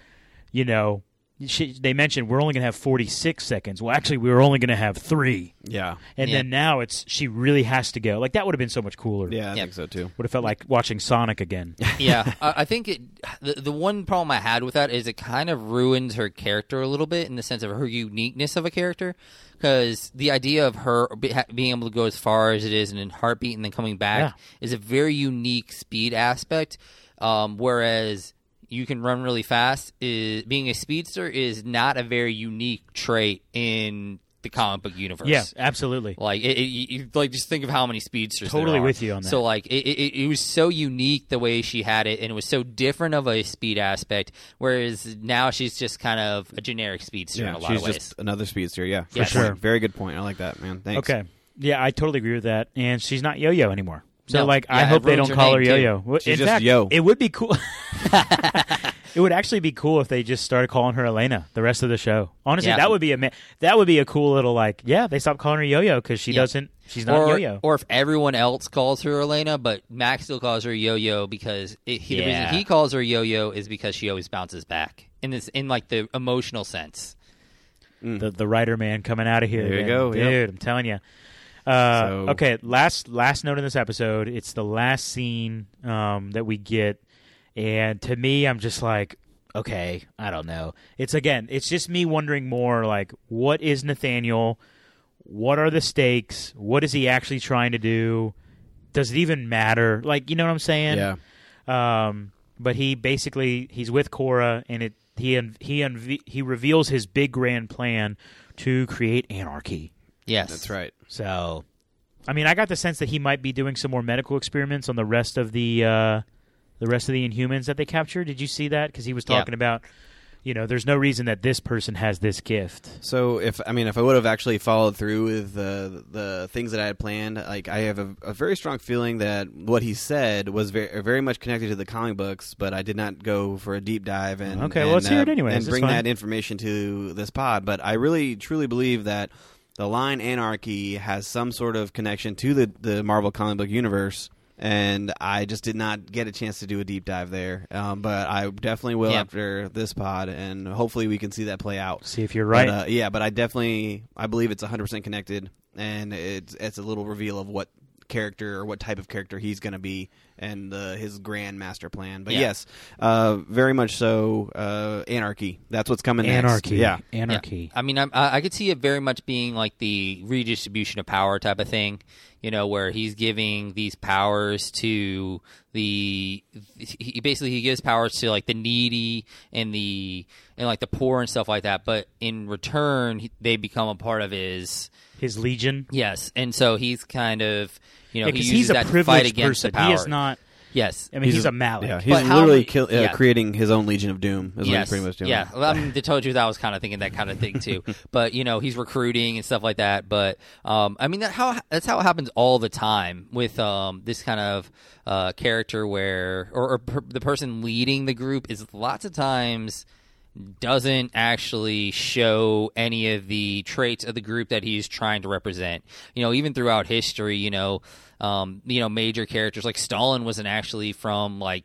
you know, she, they mentioned we're only going to have 46 seconds. Well, actually, we were only going to have three. Yeah, And Yeah. then now it's she really has to go. Like that would have been so much cooler. yeah, I Yeah. think so too. Would have felt like watching Sonic again. yeah, I, I think it. The, the one problem I had with that is it kind of ruins her character a little bit in the sense of her uniqueness of a character. Because the idea of her be, ha, being able to go as far as it is and in heartbeat and then coming back Yeah. is a very unique speed aspect. Um, whereas you can run really fast, is being a speedster is not a very unique trait in the comic book universe. Yeah, absolutely. Like it, it, you, like just think of how many speedsters. there Totally are. with you on that. So like it, it, it was so unique the way she had it, and it was so different of a speed aspect. Whereas now she's just kind of a generic speedster in a lot she's of ways. just another speedster. Yeah, Yeah, Good sure. Very good point. I like that, man. Thanks. Okay. Yeah, I totally agree with that. And she's not Yo-Yo anymore. So No. like, I hope they don't call her. Yo-Yo. She's In just fact, Yo. it would be cool. it would actually be cool if they just started calling her Elena the rest of the show. Honestly, Yeah. that would be a that would be a cool little like, yeah, they stopped calling her Yo-Yo because she Yeah. doesn't. She's not or, Yo-Yo. or if everyone else calls her Elena, but Max still calls her Yo-Yo because it, he, the reason he calls her Yo-Yo is because she always bounces back in this in like the emotional sense. the the writer man coming out of here. There you man. go, dude. yep. I'm telling you. Uh, So- Okay, last last note in this episode. It's the last scene um, that we get, and to me, I'm just like, okay, I don't know. It's again, it's just me wondering more like, what is Nathaniel? What are the stakes? What is he actually trying to do? Does it even matter? Like, you know what I'm saying? Yeah. Um, but he basically he's with Kora, and it he he he reveals his big grand plan to create anarchy. Yes, That's right. So, I mean, I got the sense that he might be doing some more medical experiments on the rest of the uh, the rest of the Inhumans that they captured. Did you see that? Because he was Yeah. talking about, you know, there's no reason that this person has this gift. So if I mean if I would have actually followed through with the the things that I had planned, like I have a, a very strong feeling that what he said was very very much connected to the comic books, but I did not go for a deep dive and Okay, well, let's hear it anyway and bring that information to this pod. But I really truly believe that the line anarchy has some sort of connection to the the Marvel comic book universe. And I just did not get a chance to do a deep dive there, um, but I definitely will Yeah. after this pod, and hopefully we can see that play out. See if you're right. But, uh, yeah, but I definitely I believe it's 100% connected and it's it's a little reveal of what character or what type of character he's going to be and uh, his grand master plan. But Yeah. yes, uh, very much so uh, anarchy. That's what's coming next. anarchy. Yeah. Anarchy. I mean, I'm, I, I could see it very much being like the redistribution of power type of thing. You know, where he's giving these powers to the he basically he gives powers to like the needy and the and like the poor and stuff like that. But in return, they become a part of his His legion. yes, and so he's kind of you know Yeah, he 'cause uses he's a that to fight against person. the power. He is not. Yes, I mean, he's, a Malick. Yeah, he's But literally many- kill, uh, yeah. creating his own Legion of Doom. Is what he's yes, pretty much doing. yeah. Well, I mean, to tell you the truth, I was kind of thinking that kind of thing too. but you know, he's recruiting and stuff like that. But um, I mean, that how that's how it happens all the time with um, this kind of uh, character where or, or per, the person leading the group is lots of times doesn't actually show any of the traits of the group that he's trying to represent. You know, even throughout history, you know, um, you know, major characters like Stalin wasn't actually from like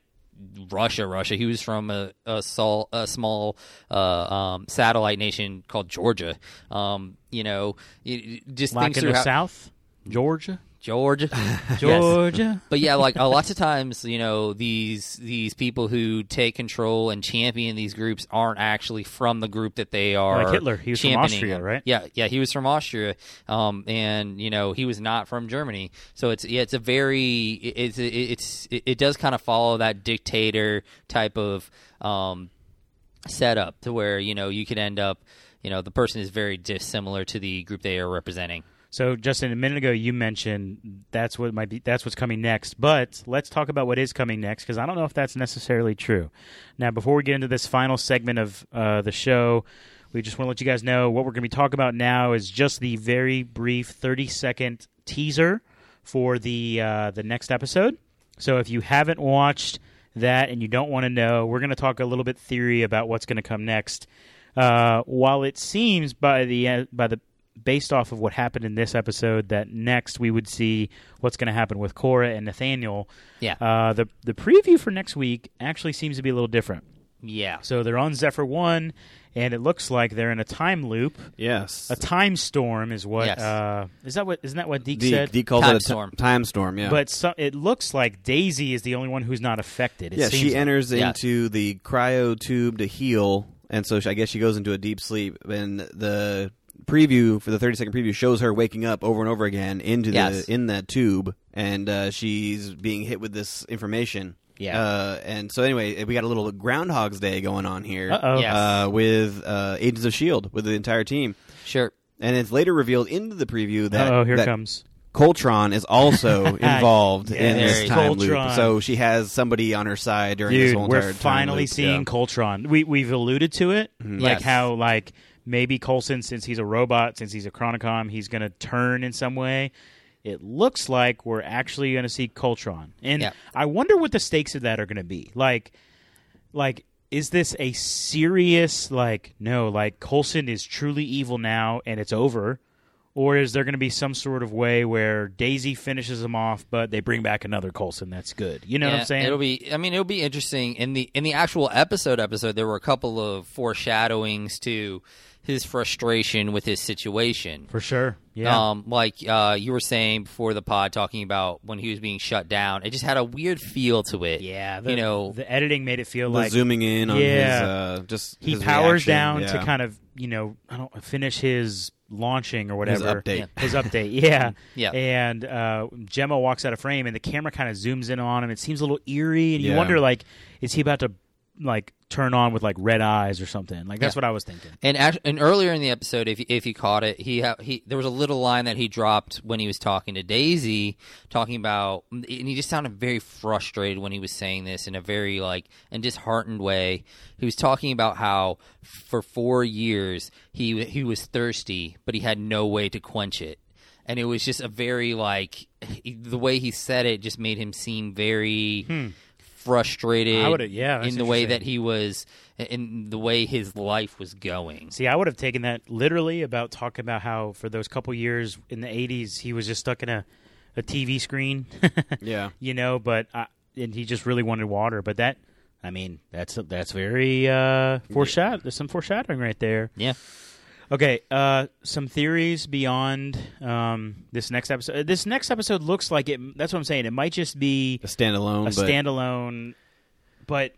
Russia, Russia. He was from a a, sol, a small uh, um, satellite nation called Georgia. Um, you know, you- just Like things in the how- South, Georgia, Georgia, Yes. Georgia. But yeah, like a lots of times, you know, these these people who take control and champion these groups aren't actually from the group that they are. Like Hitler. He was from. Austria, right? Yeah, yeah, he was from Austria, um, and you know he was not from Germany. So it's yeah, it's a very it's it's it, it does kind of follow that dictator type of um, setup to where you know you could end up. You know, the person is very dissimilar to the group they are representing. So, Justin, a minute ago you mentioned that's what might be that's what's coming next. But let's talk about what is coming next because I don't know if that's necessarily true. Now, before we get into this final segment of uh, the show, we just want to let you guys know what we're going to be talking about now is just the very brief thirty second teaser for the uh, the next episode. So, if you haven't watched that and you don't want to know, we're going to talk a little bit theory about what's going to come next. Uh, while it seems by the uh, by the based off of what happened in this episode that next we would see what's going to happen with Kora and Nathaniel. Yeah. Uh, the the preview for next week actually seems to be a little different. Yeah. So they're on Zephyr One, and it looks like they're in a time loop. Yes. A time storm is what Yes. uh, is that what isn't that what Deke Deke, said? Deke calls Time it a storm. time storm. Yeah. But so, it looks like Daisy is the only one who's not affected. It yeah, seems she like. enters Yeah. into the cryo tube to heal, and so she, I guess she goes into a deep sleep. And the preview for the thirty second preview shows her waking up over and over again into Yes. the in that tube, and uh, she's being hit with this information. Yeah. Uh, and so anyway, we got a little Groundhog's Day going on here. Uh-oh. Yes. Uh, with uh, Agents of Shield with the entire team. Sure. and it's later revealed into the preview that oh, here that comes. Coltron is also involved in this time Coltron. loop, so she has somebody on her side during this Dude, whole we're entire time finally loop. seeing Yeah. Coltron. We we've alluded to it, like Yes. how like maybe Coulson, since he's a robot, since he's a Chronicom, he's going to turn in some way. It looks like we're actually going to see Coltron, and Yeah. I wonder what the stakes of that are going to be. Like, like is this a serious like no like Coulson is truly evil now and it's over? Or is there going to be some sort of way where Daisy finishes him off, but they bring back another Coulson that's good? You know what I'm saying? It'll be. I mean, it'll be interesting in the in the actual episode. Episode there were a couple of foreshadowings to his frustration with his situation. For sure. Yeah. Um, like uh, you were saying before the pod, talking about when he was being shut down, it just had a weird feel to it. yeah. The, you know, the editing made it feel The like zooming in on Yeah. his uh, just he his powers reaction, down yeah. to kind of, you know, I don't finish his launching or His whatever. update. Yeah. His update. Yeah. Yeah. And uh, Jemma walks out of frame and the camera kind of zooms in on him. It seems a little eerie and you Yeah. wonder like is he about to like turn on with like red eyes or something? Like that's Yeah. what I was thinking. And act- and earlier in the episode, if if you caught it, he ha- he there was a little line that he dropped when he was talking to Daisy, talking about, and he just sounded very frustrated when he was saying this in a very like and disheartened way. He was talking about how for four years he he was thirsty, but he had no way to quench it. And it was just a very like the way he said it just made him seem very. Hmm. I would've- yeah, in the way that he was, in the way his life was going. See, I would have taken that literally about talking about how for those couple years in the 80s he was just stuck in a a TV screen. Yeah. you know, but I, and he just really wanted water. But that, I mean, that's that's very uh, foreshadow. There's some foreshadowing right there. Yeah. Okay, uh, some theories beyond um, this next episode. This next episode looks like it. That's what I'm saying. It might just be a standalone. a but standalone, but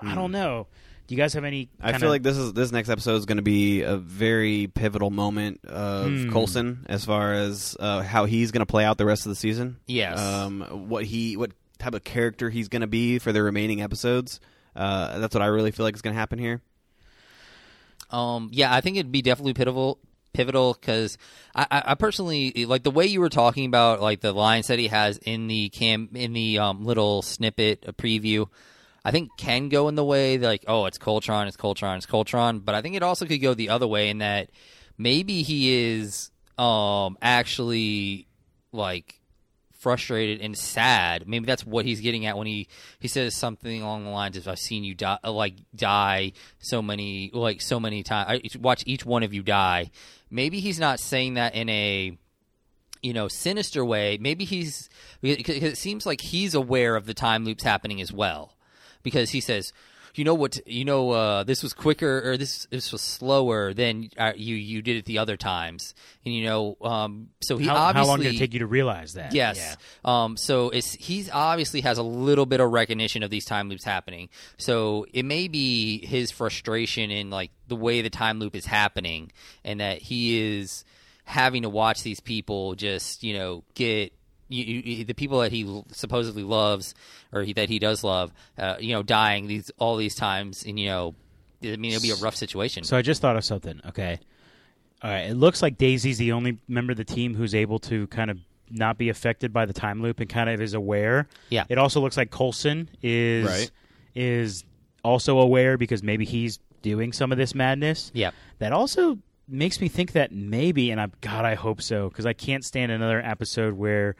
I don't know. Do you guys have any? I feel like this is this next episode is going to be a very pivotal moment of Hmm. Coulson as far as uh, how he's going to play out the rest of the season. Yes. Um, what he what type of character he's going to be for the remaining episodes. Uh, that's what I really feel like is going to happen here. Um, yeah, I think it'd be definitely pivotal. Pivotal because I, I, personally like the way you were talking about like the lines that he has in the cam in the um, little snippet a preview. I think can go in the way that, like oh it's Coltron it's Coltron it's Coltron, but I think it also could go the other way in that maybe he is um actually like frustrated and sad. Maybe that's what he's getting at when he he says something along the lines of "I've seen you die, like die so many like so many times. I watch each one of you die." Maybe he's not saying that in a you know sinister way. Maybe he's because it seems like he's aware of the time loops happening as well because he says. You know what? You know uh, this was quicker or this this was slower than uh, you you did it the other times, and you know um, so he how, obviously how long did it take you to realize that? Yes. Yeah. Um, so it's he's obviously has a little bit of recognition of these time loops happening. So it may be his frustration in like the way the time loop is happening, and that he is having to watch these people just you know get. You, you, the people that he supposedly loves, or he, that he does love, uh, you know, dying these all these times, and you know, I mean, it'll be a rough situation. So I just thought of something. Okay. All right. It looks like Daisy's the only member of the team who's able to kind of not be affected by the time loop and kind of is aware. Yeah. It also looks like Coulson is Right. is also aware because maybe he's doing some of this madness. yeah, That also makes me think that maybe, and I God, I hope so, because I can't stand another episode where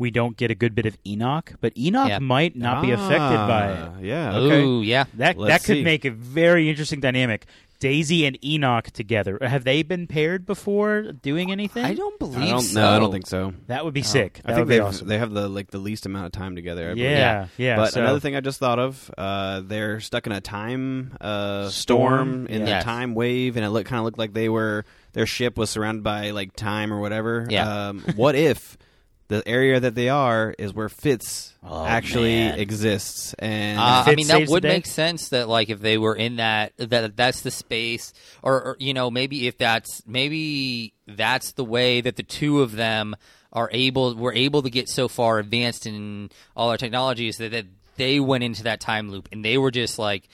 we don't get a good bit of Enoch. But Enoch Yeah. might not be affected by it. Ah, Yeah. Okay. Ooh, yeah. That Let's that could see. make a very interesting dynamic. Daisy and Enoch together. Have they been paired before doing anything? I don't believe I don't. so. No, I don't think so. That would be sick. That I think they awesome. they have the like the least amount of time together. I believe. yeah, yeah. But so- another thing I just thought of, uh, they're stuck in a time uh, Storm? storm in Yes. the time wave, and it looked kind of looked like they were their ship was surrounded by like time or whatever. Yeah. Um, what if the area that they are is where Fitz Oh, actually man. exists? And Uh, I mean, that would make sense that like if they were in that that that's the space, or, or you know maybe if that's maybe that's the way that the two of them are able were able to get so far advanced in all our technologies that, that they went into that time loop and they were just like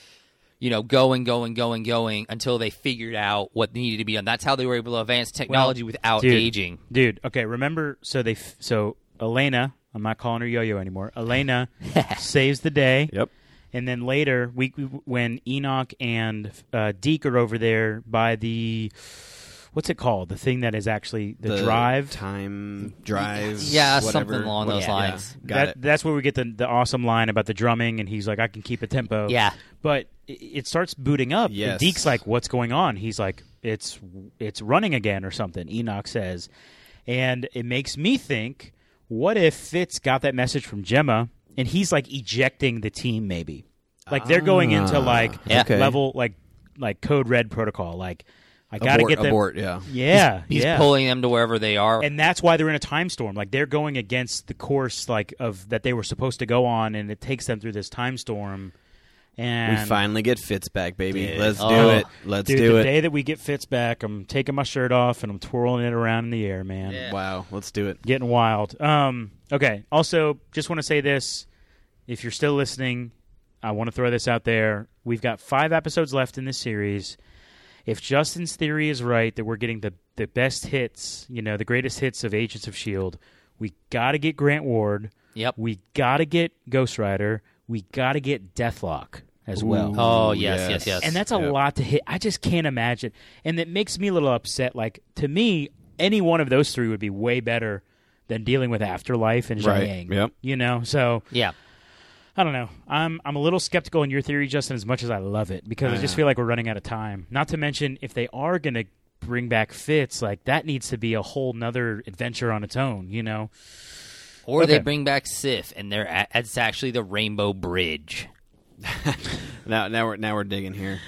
you know, going, going, going, going until they figured out what needed to be done. That's how they were able to advance technology without dude. aging. Dude, okay, remember so they f- so Elena, I'm not calling her Yo-Yo anymore. Elena saves the day. Yep. And then later, we, we- when Enoch and uh, Deke are over there by the what's it called? The thing that is actually the, drive. time drive. Yeah, whatever. something along those Yeah, lines. Got That- it. That's where we get the the awesome line about the drumming, and he's like, "I can keep a tempo." Yeah. but it, it starts booting up. and Yes. Deke's like, "What's going on?" He's like, "It's it's running again or something." Enoch says, and it makes me think, what if Fitz got that message from Jemma, and he's like ejecting the team, maybe, like they're going into Ah, like Yeah. okay. level like like code red protocol, like I got to get them. abort. Yeah. Yeah, He's yeah pulling them to wherever they are. and that's why they're in a time storm. Like they're going against the course like of that they were supposed to go on, and it takes them through this time storm. And we finally get Fitz back, baby. Dude. Let's do Oh. it. Let's dude, do the it. day that we get Fitz back, I'm taking my shirt off and I'm twirling it around in the air, man. Yeah. Wow. Let's do it. Getting wild. Um, okay. Also, just want to say this: if you're still listening, I want to throw this out there. We've got five episodes left in this series. If Justin's theory is right that we're getting the the best hits, you know, the greatest hits of Agents of Shield, we got to get Grant Ward. yep. We got to get Ghost Rider. We got to get Deathlok as well. Oh, yes, yes, yes. And that's a Yeah. lot to hit. I just can't imagine. And it makes me a little upset. Like, to me, any one of those three would be way better than dealing with Afterlife and Right. Jiaying. Yep. You know? So, Yeah. I don't know. I'm I'm a little skeptical in your theory, Justin, as much as I love it, because I just Uh. feel like we're running out of time. Not to mention, if they are going to bring back Fitz, like, that needs to be a whole nother adventure on its own, you know? Or Okay. they bring back Sif, and they're at, it's actually the Rainbow Bridge. Now, now we're now we're digging here.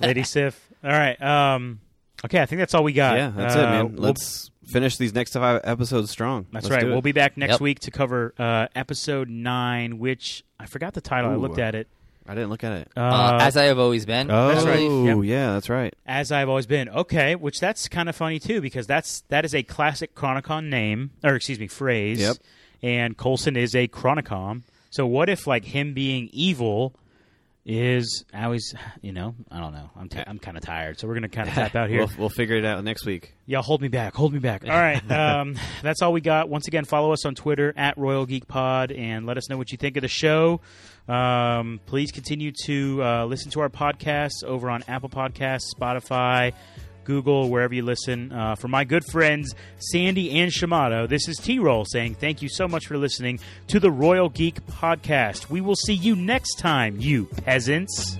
Lady Sif. All right. Um, okay, I think that's all we got. yeah, that's Uh, it, man. we'll- Let's finish these next five episodes strong. That's Let's right. We'll be back next Yep. week to cover uh, episode nine, which I forgot the title. I looked at it. I didn't look at it. Uh, Uh, as I have always been. oh, that's right. Yep. yeah, that's right. as I've always been. Okay, which that's kind of funny too because that's that is a classic Chronicom name or excuse me phrase. Yep. And Coulson is a Chronicom. So what if like him being evil is I always you know I don't know I'm i I'm kind of tired so we're gonna kind of tap out here. We'll, we'll figure it out next week. Yeah, hold me back. Hold me back. All right. Um, that's all we got. Once again, follow us on Twitter at Royal Geek Pod and let us know what you think of the show. Um, please continue to uh, listen to our podcasts over on Apple Podcasts, Spotify, Google, wherever you listen. Uh, for my good friends, Sandy and Shamato, this is T Roll saying thank you so much for listening to the Royal Geek Podcast. We will see you next time, you peasants.